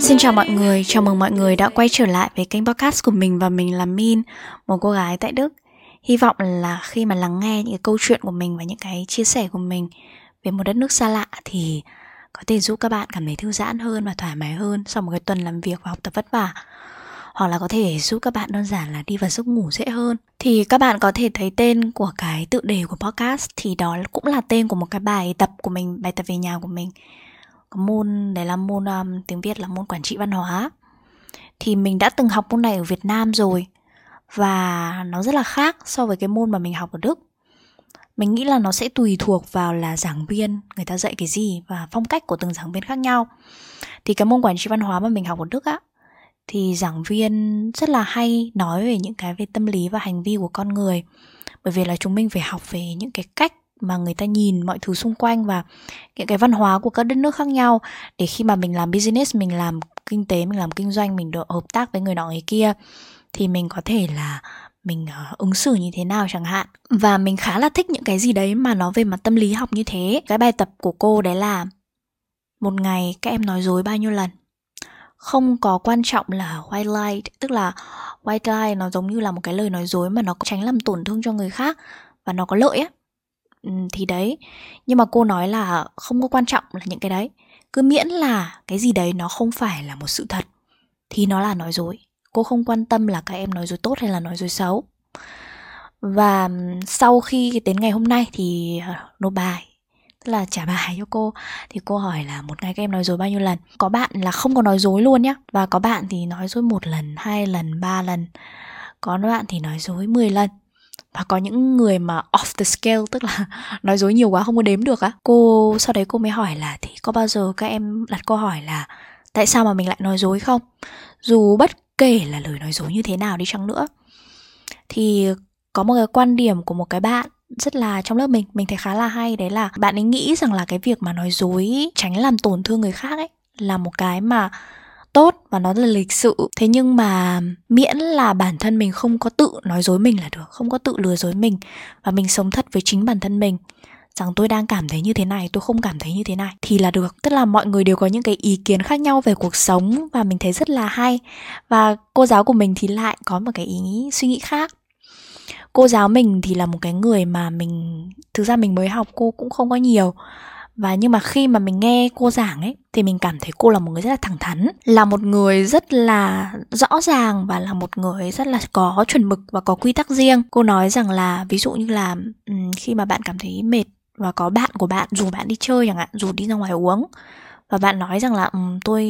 Xin chào mọi người, chào mừng mọi người đã quay trở lại với kênh podcast của mình và mình là Min, một cô gái tại Đức. Hy vọng là khi mà lắng nghe những cái câu chuyện của mình và những cái chia sẻ của mình về một đất nước xa lạ thì có thể giúp các bạn cảm thấy thư giãn hơn và thoải mái hơn sau một cái tuần làm việc và học tập vất vả. Hoặc là có thể giúp các bạn đơn giản là đi vào giấc ngủ dễ hơn. Thì các bạn có thể thấy tên của cái tự đề của podcast thì đó cũng là tên của một cái bài tập của mình, bài tập về nhà của mình. Có môn đấy là môn um, tiếng Việt là môn quản trị văn hóa. Thì mình đã từng học môn này ở Việt Nam rồi và nó rất là khác so với cái môn mà mình học ở Đức. Mình nghĩ là nó sẽ tùy thuộc vào là giảng viên người ta dạy cái gì và phong cách của từng giảng viên khác nhau. Thì cái môn quản trị văn hóa mà mình học ở Đức á thì giảng viên rất là hay nói về những cái về tâm lý và hành vi của con người. Bởi vì là chúng mình phải học về những cái cách mà người ta nhìn mọi thứ xung quanh và những cái văn hóa của các đất nước khác nhau. Để khi mà mình làm business mình làm kinh tế mình làm kinh doanh mình được hợp tác với người nọ người kia thì mình có thể là mình uh, ứng xử như thế nào chẳng hạn. Và mình khá là thích những cái gì đấy mà nó về mặt tâm lý học như thế. Cái bài tập của cô đấy là một ngày các em nói dối bao nhiêu lần? Không có quan trọng là white lie tức là white lie nó giống như là một cái lời nói dối mà nó tránh làm tổn thương cho người khác và nó có lợi á. Thì đấy. Nhưng mà cô nói là không có quan trọng là những cái đấy. Cứ miễn là cái gì đấy nó không phải là một sự thật, thì nó là nói dối. Cô không quan tâm là các em nói dối tốt hay là nói dối xấu. Và sau khi đến ngày hôm nay thì à, nộp bài tức là trả bài cho cô. Thì cô hỏi là, một ngày các em nói dối bao nhiêu lần? Có bạn là không có nói dối luôn nhá. Và có bạn thì nói dối một lần, hai lần, ba lần. Có bạn thì nói dối 10 lần. Và có những người mà off the scale, tức là nói dối nhiều quá không có đếm được á. Cô, sau đấy cô mới hỏi là, thì có bao giờ các em đặt câu hỏi là tại sao mà mình lại nói dối không? Dù bất kể là lời nói dối như thế nào đi chăng nữa. Thì có một cái quan điểm của một cái bạn rất là trong lớp mình. Mình thấy khá là hay. Đấy là bạn ấy nghĩ rằng là cái việc mà nói dối, tránh làm tổn thương người khác ấy, là một cái mà tốt và nó là lịch sự. Thế nhưng mà miễn là bản thân mình không có tự nói dối mình là được, không có tự lừa dối mình và mình sống thật với chính bản thân mình, rằng tôi đang cảm thấy như thế này, tôi không cảm thấy như thế này, thì là được. Tức là mọi người đều có những cái ý kiến khác nhau về cuộc sống và mình thấy rất là hay. Và cô giáo của mình thì lại có một cái ý suy nghĩ khác cô giáo mình thì là một cái người mà mình thực ra mình mới học cô cũng không có nhiều. Và nhưng mà khi mà mình nghe cô giảng ấy thì mình cảm thấy cô là một người rất là thẳng thắn là một người rất là rõ ràng và là một người rất là có chuẩn mực và có quy tắc riêng. Cô nói rằng là ví dụ như là khi mà bạn cảm thấy mệt và có bạn của bạn dù bạn đi chơi chẳng hạn dù đi ra ngoài uống và bạn nói rằng là um, tôi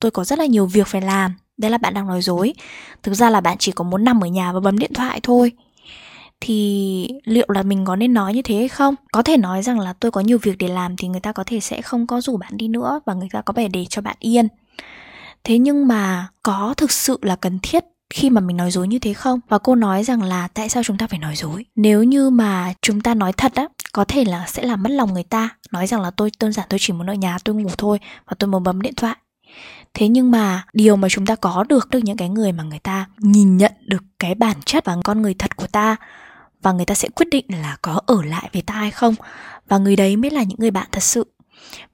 tôi có rất là nhiều việc phải làm. Đấy là bạn đang nói dối. Thực ra là bạn chỉ có muốn nằm ở nhà và bấm điện thoại thôi thì liệu là mình có nên nói như thế hay không? Có thể nói rằng là tôi có nhiều việc để làm thì người ta có thể sẽ không có rủ bạn đi nữa và người ta có vẻ để cho bạn yên. Thế nhưng mà có thực sự là cần thiết khi mà mình nói dối như thế không? Và cô nói rằng là tại sao chúng ta phải nói dối? Nếu như mà chúng ta nói thật á, có thể là sẽ làm mất lòng người ta. Nói rằng là tôi đơn giản tôi chỉ muốn ở nhà, tôi ngủ thôi và tôi muốn bấm điện thoại. Thế nhưng mà điều mà chúng ta có được được những cái người mà người ta nhìn nhận được cái bản chất và con người thật của ta và người ta sẽ quyết định là có ở lại với ta hay không. Và người đấy mới là những người bạn thật sự.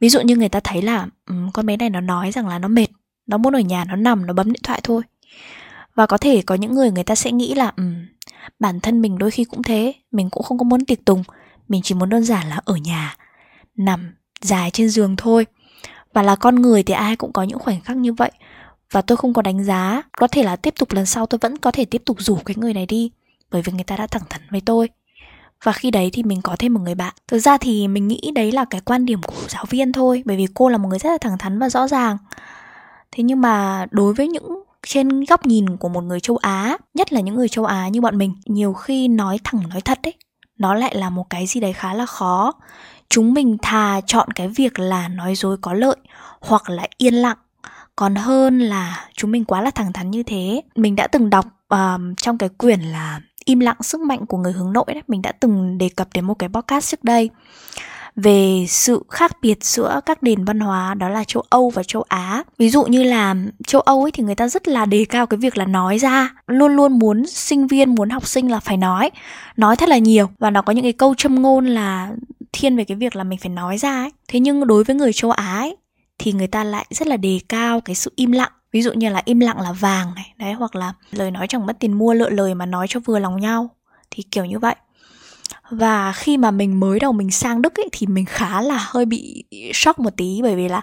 Ví dụ như người ta thấy là um, con bé này nó nói rằng là nó mệt nó muốn ở nhà nó nằm nó bấm điện thoại thôi. Và có thể có những người người ta sẽ nghĩ là um, bản thân mình đôi khi cũng thế mình cũng không có muốn tiệc tùng mình chỉ muốn đơn giản là ở nhà nằm dài trên giường thôi. Và là con người thì ai cũng có những khoảnh khắc như vậy. Và tôi không có đánh giá có thể là tiếp tục lần sau tôi vẫn có thể tiếp tục rủ cái người này đi bởi vì người ta đã thẳng thắn với tôi. Và khi đấy thì mình có thêm một người bạn. Thực ra thì mình nghĩ đấy là cái quan điểm của giáo viên thôi bởi vì cô là một người rất là thẳng thắn và rõ ràng. Thế nhưng mà đối với những trên góc nhìn của một người châu á nhất là những người châu á như bọn mình nhiều khi nói thẳng nói thật ấy nó lại là một cái gì đấy khá là khó. Chúng mình thà chọn cái việc là nói dối có lợi hoặc là yên lặng. Còn hơn là chúng mình quá là thẳng thắn như thế. Mình đã từng đọc uh, trong cái quyển là im lặng sức mạnh của người hướng nội đấy. Mình đã từng đề cập đến một cái podcast trước đây về sự khác biệt giữa các nền văn hóa đó là châu Âu và châu Á. Ví dụ như là châu Âu ấy thì người ta rất là đề cao cái việc là nói ra, luôn luôn muốn sinh viên, muốn học sinh là phải nói, nói thật là nhiều. Và nó có những cái câu châm ngôn là thiên về cái việc là mình phải nói ra ấy. Thế nhưng đối với người châu á ấy, thì người ta lại rất là đề cao cái sự im lặng ví dụ như là im lặng là vàng này, đấy, hoặc là lời nói chẳng mất tiền mua, lựa lời mà nói cho vừa lòng nhau, thì kiểu như vậy. Và khi mà mình mới đầu mình sang đức ấy, thì mình khá là hơi bị sốc một tí, bởi vì là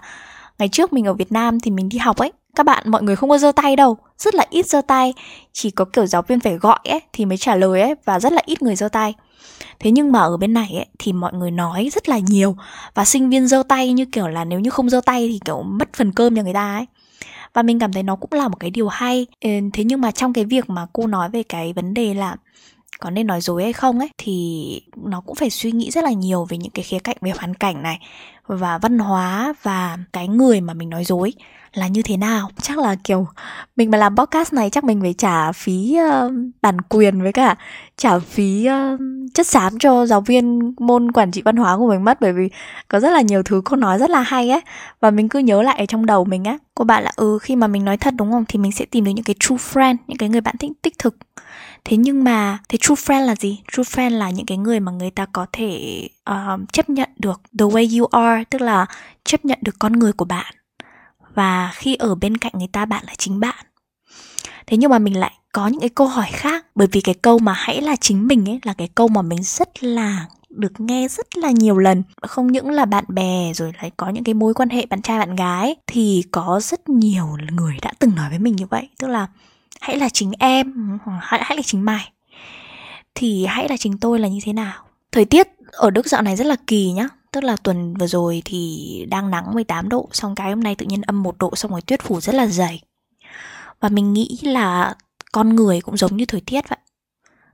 ngày trước mình ở việt nam thì mình đi học ấy, các bạn, mọi người không có giơ tay đâu, rất là ít giơ tay. Chỉ có kiểu giáo viên phải gọi ấy, thì mới trả lời ấy, và rất là ít người giơ tay. Thế nhưng mà ở bên này ấy, thì mọi người nói rất là nhiều, và sinh viên giơ tay như kiểu là nếu như không giơ tay thì kiểu mất phần cơm cho người ta ấy và mình cảm thấy nó cũng là một cái điều hay. Thế nhưng mà trong cái việc mà cô nói về cái vấn đề là có nên nói dối hay không ấy thì nó cũng phải suy nghĩ rất là nhiều về những cái khía cạnh về hoàn cảnh này và văn hóa và cái người mà mình nói dối là như thế nào. Chắc là kiểu mình mà làm podcast này chắc mình phải trả phí uh, bản quyền với cả trả phí uh, chất xám cho giáo viên môn quản trị văn hóa của mình mất bởi vì có rất là nhiều thứ cô nói rất là hay ấy và mình cứ nhớ lại ở trong đầu mình á. Cô bạn là ừ khi mà mình nói thật đúng không? Thì mình sẽ tìm được những cái true friend những cái người bạn thích tích thực thế nhưng mà thế true friend là gì? True friend là những cái người mà người ta có thể uh, chấp nhận được the way you are tức là chấp nhận được con người của bạn. Và khi ở bên cạnh người ta bạn là chính bạn. Thế nhưng mà mình lại có những cái câu hỏi khác bởi vì cái câu mà hãy là chính mình ấy là cái câu mà mình rất là được nghe rất là nhiều lần. Không những là bạn bè rồi lại có những cái mối quan hệ bạn trai bạn gái thì có rất nhiều người đã từng nói với mình như vậy. Tức là hãy là chính em hãy, hãy là chính mày. Thì hãy là chính tôi là như thế nào? Thời tiết ở Đức dạo này rất là kỳ nhá. Tức là tuần vừa rồi thì đang nắng 18 độ Xong cái hôm nay tự nhiên âm một độ Xong rồi tuyết phủ rất là dày. Và mình nghĩ là con người cũng giống như thời tiết vậy.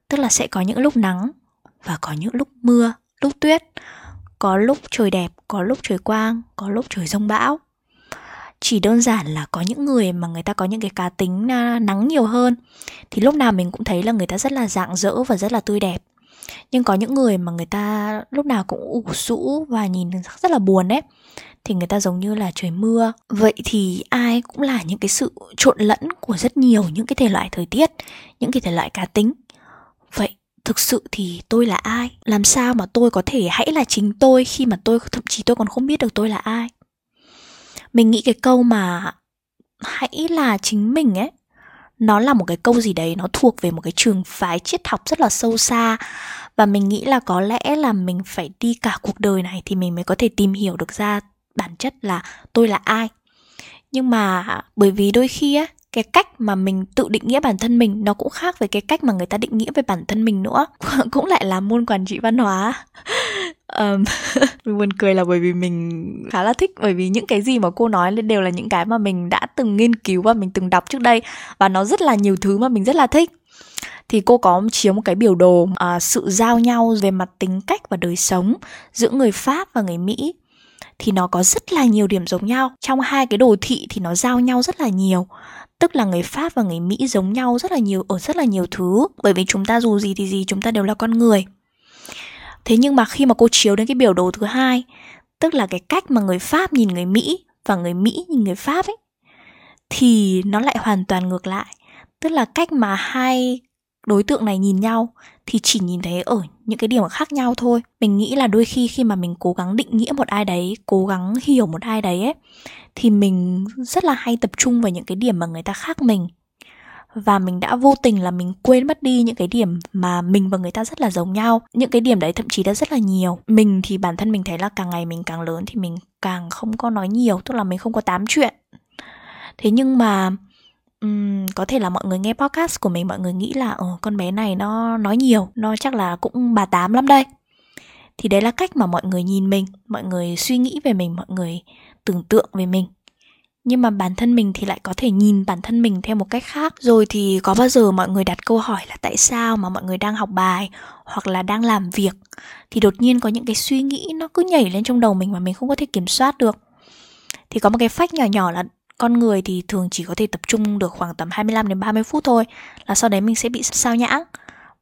Tức là sẽ có những lúc nắng Và có những lúc mưa, lúc tuyết. Có lúc trời đẹp, có lúc trời quang Có lúc trời rông bão chỉ đơn giản là có những người mà người ta có những cái cá tính nắng nhiều hơn. Thì lúc nào mình cũng thấy là người ta rất là rạng rỡ và rất là tươi đẹp. Nhưng có những người mà người ta lúc nào cũng ủ rũ và nhìn rất là buồn ấy, thì người ta giống như là trời mưa. Vậy thì ai cũng là những cái sự trộn lẫn của rất nhiều những cái thể loại thời tiết, những cái thể loại cá tính. Vậy thực sự thì tôi là ai? Làm sao mà tôi có thể hãy là chính tôi khi mà tôi, thậm chí tôi còn không biết được tôi là ai? Mình nghĩ cái câu mà hãy là chính mình ấy, nó là một cái câu gì đấy nó thuộc về một cái trường phái triết học rất là sâu xa. Và mình nghĩ là có lẽ là mình phải đi cả cuộc đời này thì mình mới có thể tìm hiểu được ra bản chất là tôi là ai. Nhưng mà bởi vì đôi khi á cái cách mà mình tự định nghĩa bản thân mình nó cũng khác với cái cách mà người ta định nghĩa về bản thân mình nữa. Cũng lại là môn quản trị văn hóa. Um, mình buồn cười là bởi vì mình khá là thích bởi vì những cái gì mà cô nói đều là những cái mà mình đã từng nghiên cứu và mình từng đọc trước đây và nó rất là nhiều thứ mà mình rất là thích. Thì cô có chiếu một cái biểu đồ uh, sự giao nhau về mặt tính cách và đời sống giữa người Pháp và người Mỹ thì nó có rất là nhiều điểm giống nhau. Trong hai cái đồ thị thì nó giao nhau rất là nhiều. Tức là người Pháp và người Mỹ giống nhau rất là nhiều ở rất là nhiều thứ bởi vì chúng ta dù gì thì gì chúng ta đều là con người. Thế nhưng mà khi mà cô chiếu đến cái biểu đồ thứ hai, tức là cái cách mà người Pháp nhìn người Mỹ và người Mỹ nhìn người Pháp ấy thì nó lại hoàn toàn ngược lại. Tức là cách mà hai đối tượng này nhìn nhau thì chỉ nhìn thấy ở những cái điểm khác nhau thôi. Mình nghĩ là đôi khi khi mà mình cố gắng định nghĩa một ai đấy, cố gắng hiểu một ai đấy ấy, thì mình rất là hay tập trung vào những cái điểm mà người ta khác mình. Và mình đã vô tình là mình quên mất đi những cái điểm mà mình và người ta rất là giống nhau. Những cái điểm đấy thậm chí đã rất là nhiều. Mình thì bản thân mình thấy là càng ngày mình càng lớn thì mình càng không có nói nhiều, tức là mình không có tám chuyện. Thế nhưng mà um, có thể là mọi người nghe podcast của mình mọi người nghĩ là ờ con bé này nó nói nhiều nó chắc là cũng bà tám lắm đây. Thì đấy là cách mà mọi người nhìn mình mọi người suy nghĩ về mình mọi người tưởng tượng về mình. Nhưng mà bản thân mình thì lại có thể nhìn bản thân mình theo một cách khác. Rồi thì có bao giờ mọi người đặt câu hỏi là tại sao mà mọi người đang học bài hoặc là đang làm việc? Thì đột nhiên có những cái suy nghĩ nó cứ nhảy lên trong đầu mình mà mình không có thể kiểm soát được. Thì có một cái phách nhỏ nhỏ là con người thì thường chỉ có thể tập trung được khoảng tầm 25 đến 30 phút thôi là sau đấy mình sẽ bị sao nhãng.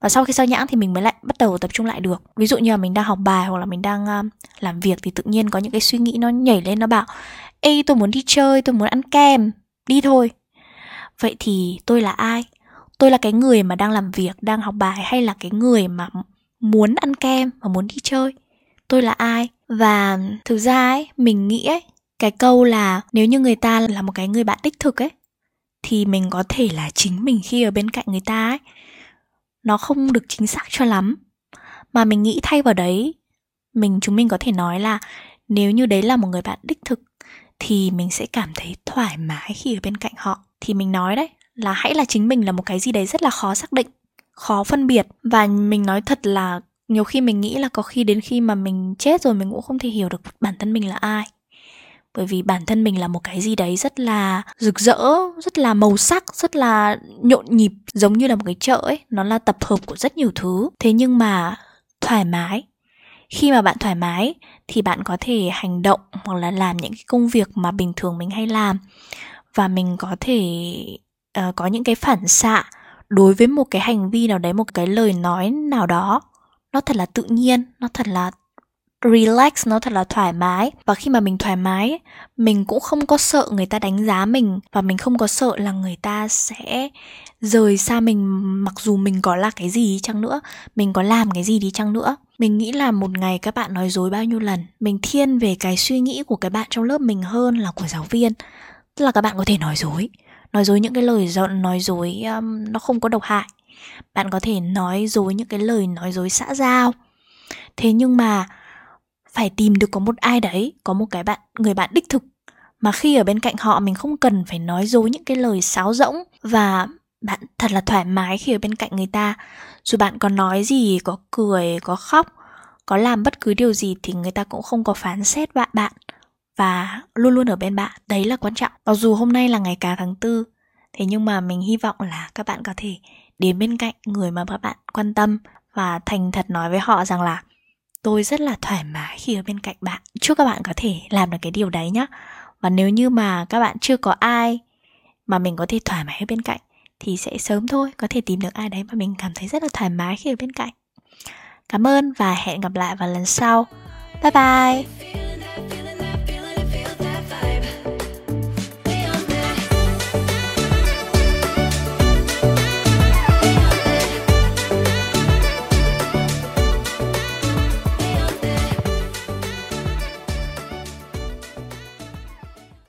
Và sau khi sao nhãng thì mình mới lại bắt đầu tập trung lại được. Ví dụ như là mình đang học bài hoặc là mình đang uh, làm việc thì tự nhiên có những cái suy nghĩ nó nhảy lên nó bảo ê tôi muốn đi chơi tôi muốn ăn kem đi thôi. Vậy thì tôi là ai? Tôi là cái người mà đang làm việc đang học bài hay là cái người mà muốn ăn kem và muốn đi chơi? Tôi là ai? Và thực ra ấy mình nghĩ ấy cái câu là nếu như người ta là một cái người bạn đích thực ấy, thì mình có thể là chính mình khi ở bên cạnh người ta ấy. Nó không được chính xác cho lắm. Mà mình nghĩ thay vào đấy, mình, chúng mình có thể nói là nếu như đấy là một người bạn đích thực, thì mình sẽ cảm thấy thoải mái khi ở bên cạnh họ. Thì mình nói đấy, là hãy là chính mình là một cái gì đấy rất là khó xác định, khó phân biệt. Và mình nói thật là nhiều khi mình nghĩ là có khi đến khi mà mình chết rồi mình cũng không thể hiểu được bản thân mình là ai bởi vì bản thân mình là một cái gì đấy rất là rực rỡ rất là màu sắc rất là nhộn nhịp giống như là một cái chợ ấy. Nó là tập hợp của rất nhiều thứ. Thế nhưng mà thoải mái. Khi mà bạn thoải mái thì bạn có thể hành động hoặc là làm những cái công việc mà bình thường mình hay làm. Và mình có thể uh, có những cái phản xạ đối với một cái hành vi nào đấy một cái lời nói nào đó. Nó thật là tự nhiên nó thật là relax nó thật là thoải mái. Và khi mà mình thoải mái mình cũng không có sợ người ta đánh giá mình. Và mình không có sợ là người ta sẽ rời xa mình mặc dù mình có là cái gì đi chăng nữa mình có làm cái gì đi chăng nữa. Mình nghĩ là một ngày các bạn nói dối bao nhiêu lần mình thiên về cái suy nghĩ của cái bạn trong lớp mình hơn là của giáo viên. Tức là các bạn có thể nói dối nói dối những cái lời nói dối um, nó không có độc hại. Bạn có thể nói dối những cái lời nói dối xã giao. Thế nhưng mà phải tìm được có một ai đấy, có một cái bạn, người bạn đích thực. Mà khi ở bên cạnh họ, mình không cần phải nói dối những cái lời sáo rỗng và bạn thật là thoải mái khi ở bên cạnh người ta. Dù bạn có nói gì, có cười, có khóc, có làm bất cứ điều gì thì người ta cũng không có phán xét bạn bạn và luôn luôn ở bên bạn. Đấy là quan trọng. Mặc dù hôm nay là ngày cả tháng tư, thế nhưng mà mình hy vọng là các bạn có thể đến bên cạnh người mà các bạn quan tâm và thành thật nói với họ rằng là tôi rất là thoải mái khi ở bên cạnh bạn. Chúc các bạn có thể làm được cái điều đấy nhé và nếu như mà các bạn chưa có ai mà mình có thể thoải mái ở bên cạnh, thì sẽ sớm thôi, có thể tìm được ai đấy mà mình cảm thấy rất là thoải mái khi ở bên cạnh. Cảm ơn và hẹn gặp lại vào lần sau. Bye bye!